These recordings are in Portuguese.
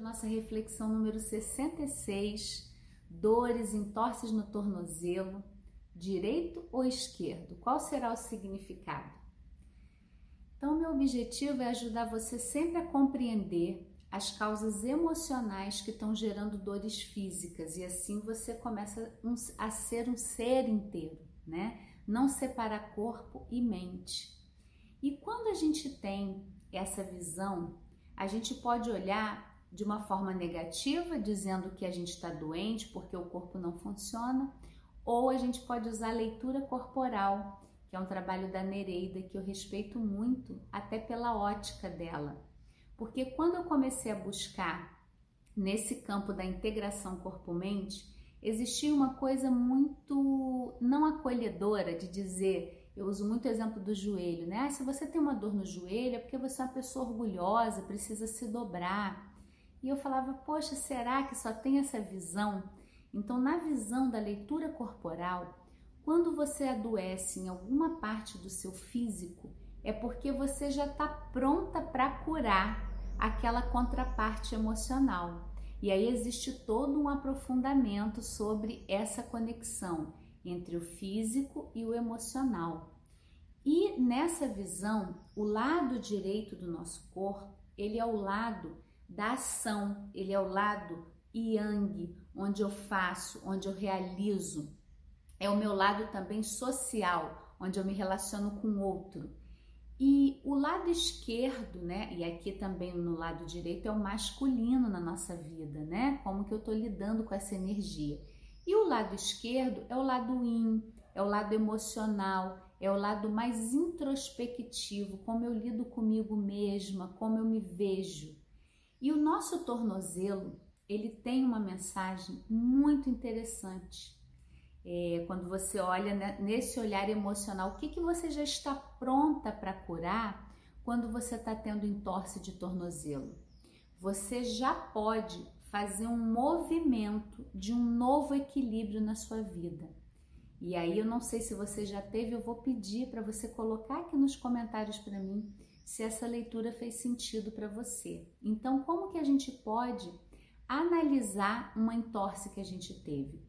Nossa reflexão número 66, dores, entorses no tornozelo, direito ou esquerdo? Qual será o significado? Então, meu objetivo é ajudar você sempre a compreender as causas emocionais que estão gerando dores físicas e assim você começa a ser um ser inteiro, né? Não separar corpo e mente. E quando a gente tem essa visão, a gente pode olhar de uma forma negativa, dizendo que a gente está doente porque o corpo não funciona, ou a gente pode usar leitura corporal, que é um trabalho da Nereida que eu respeito muito, até pela ótica dela. Porque quando eu comecei a buscar nesse campo da integração corpo-mente, existia uma coisa muito não acolhedora de dizer, eu uso muito o exemplo do joelho, né? Ah, se você tem uma dor no joelho é porque você é uma pessoa orgulhosa, precisa se dobrar. E eu falava, poxa, será que só tem essa visão? Então, na visão da leitura corporal, quando você adoece em alguma parte do seu físico, é porque você já está pronta para curar aquela contraparte emocional. E aí existe todo um aprofundamento sobre essa conexão entre o físico e o emocional. E nessa visão, o lado direito do nosso corpo, ele é o lado da ação, ele é o lado yang, onde eu faço, onde eu realizo. É o meu lado também social, onde eu me relaciono com o outro. E o lado esquerdo, né? E aqui também no lado direito é o masculino na nossa vida, né? Como que eu tô lidando com essa energia. E o lado esquerdo é o lado yin, é o lado emocional, é o lado mais introspectivo, como eu lido comigo mesma, como eu me vejo. E o nosso tornozelo, ele tem uma mensagem muito interessante. É, quando você olha nesse olhar emocional, o que, que você já está pronta para curar quando você está tendo entorse de tornozelo? Você já pode fazer um movimento de um novo equilíbrio na sua vida. E aí eu não sei se você já teve, eu vou pedir para você colocar aqui nos comentários para mim se essa leitura fez sentido para você. Então, como que a gente pode analisar uma entorse que a gente teve?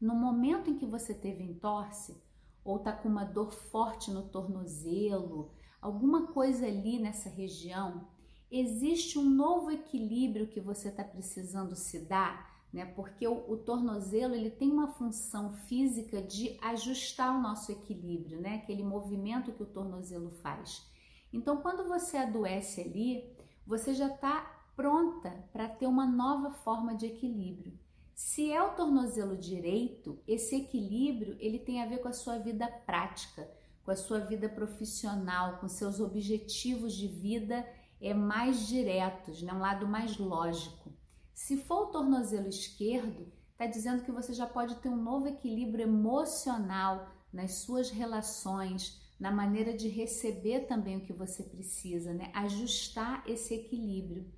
No momento em que você teve entorse, ou tá com uma dor forte no tornozelo, alguma coisa ali nessa região, existe um novo equilíbrio que você está precisando se dar, né? Porque o, o, tornozelo ele tem uma função física de ajustar o nosso equilíbrio, né? Aquele movimento que o tornozelo faz. Então, quando você adoece ali, você já está pronta para ter uma nova forma de equilíbrio. Se é o tornozelo direito, esse equilíbrio ele tem a ver com a sua vida prática, com a sua vida profissional, com seus objetivos de vida é mais diretos, né? um lado mais lógico. Se for o tornozelo esquerdo, está dizendo que você já pode ter um novo equilíbrio emocional nas suas relações, na maneira de receber também o que você precisa, né? Ajustar esse equilíbrio.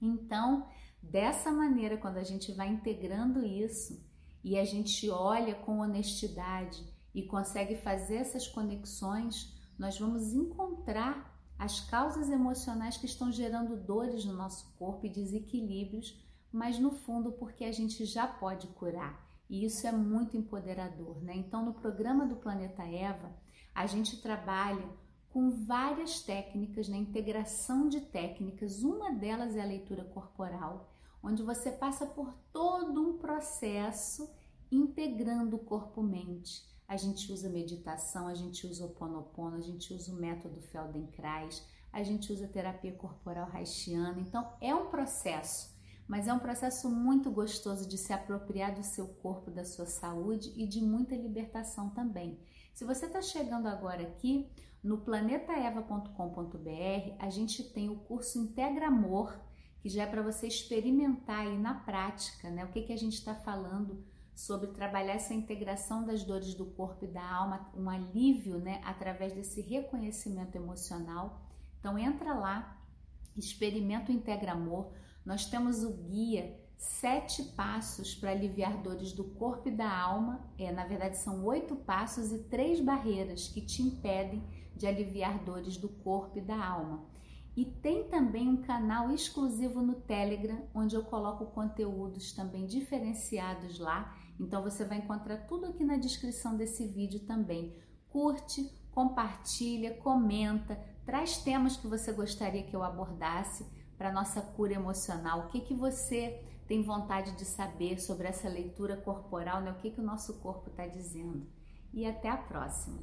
Então, dessa maneira, quando a gente vai integrando isso e a gente olha com honestidade e consegue fazer essas conexões, nós vamos encontrar as causas emocionais que estão gerando dores no nosso corpo e desequilíbrios, mas no fundo porque a gente já pode curar. E isso é muito empoderador, né? Então, no programa do Planeta Eva, a gente trabalha com várias técnicas, na né? integração de técnicas. Uma delas é a leitura corporal, onde você passa por todo um processo integrando o corpo-mente. A gente usa meditação, a gente usa o Ponopono, a gente usa o método Feldenkrais, a gente usa terapia corporal haitiana. Então, é um processo, mas é um processo muito gostoso de se apropriar do seu corpo, da sua saúde e de muita libertação também. Se você está chegando agora aqui no planetaeva.com.br, a gente tem o curso Integra Amor, que já é para você experimentar aí na prática, né? O que, que a gente está falando sobre trabalhar essa integração das dores do corpo e da alma, um alívio, né? Através desse reconhecimento emocional. Então entra lá, experimenta o Integra Amor. Nós temos o guia sete passos para aliviar dores do corpo e da alma. É, na verdade, são oito passos e três barreiras que te impedem de aliviar dores do corpo e da alma. E tem também um canal exclusivo no Telegram, onde eu coloco conteúdos também diferenciados lá. Então você vai encontrar tudo aqui na descrição desse vídeo também. Curte, compartilha, comenta, traz temas que você gostaria que eu abordasse para nossa cura emocional. O que que você tem vontade de saber sobre essa leitura corporal, né? O que que o nosso corpo está dizendo? E até a próxima.